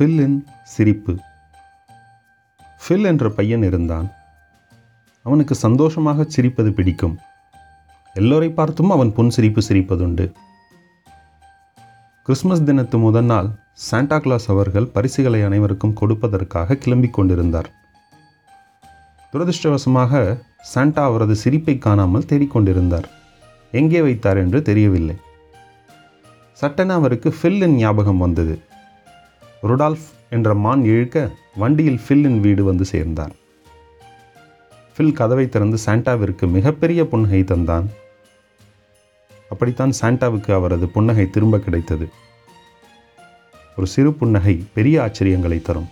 Fill in சிரிப்பு. Fill என்ற பையன் இருந்தான். அவனுக்கு சந்தோஷமாக சிரிப்பது பிடிக்கும். எல்லோரை பார்த்தும் அவன் புன்சிரிப்பு சிரிப்பதுண்டு. கிறிஸ்மஸ் தினத்து முதல் நாள் சாண்டா கிளாஸ் அவர்கள் பரிசுகளை அனைவருக்கும் கொடுப்பதற்காக கிளம்பிக் கொண்டிருந்தார். துரதிருஷ்டவசமாக சாண்டா அவரது சிரிப்பை காணாமல் தேடிக்கொண்டிருந்தார் எங்கே வைத்தார் என்று தெரியவில்லை. சட்டென அவருக்கு ஃபில்லின் ஞாபகம் வந்தது. ருடால்ஃப் என்ற மான் இழுக்க வண்டியில் ஃபில்லின் வீடு வந்து சேர்ந்தார் ஃபில் கதவை திறந்து சாண்டாவிற்கு மிகப்பெரிய புன்னகை தந்தான். அப்படித்தான் சாண்டாவுக்கு அவரது புன்னகை திரும்ப கிடைத்தது. ஒரு சிறு புன்னகை பெரிய ஆச்சரியங்களை தரும்.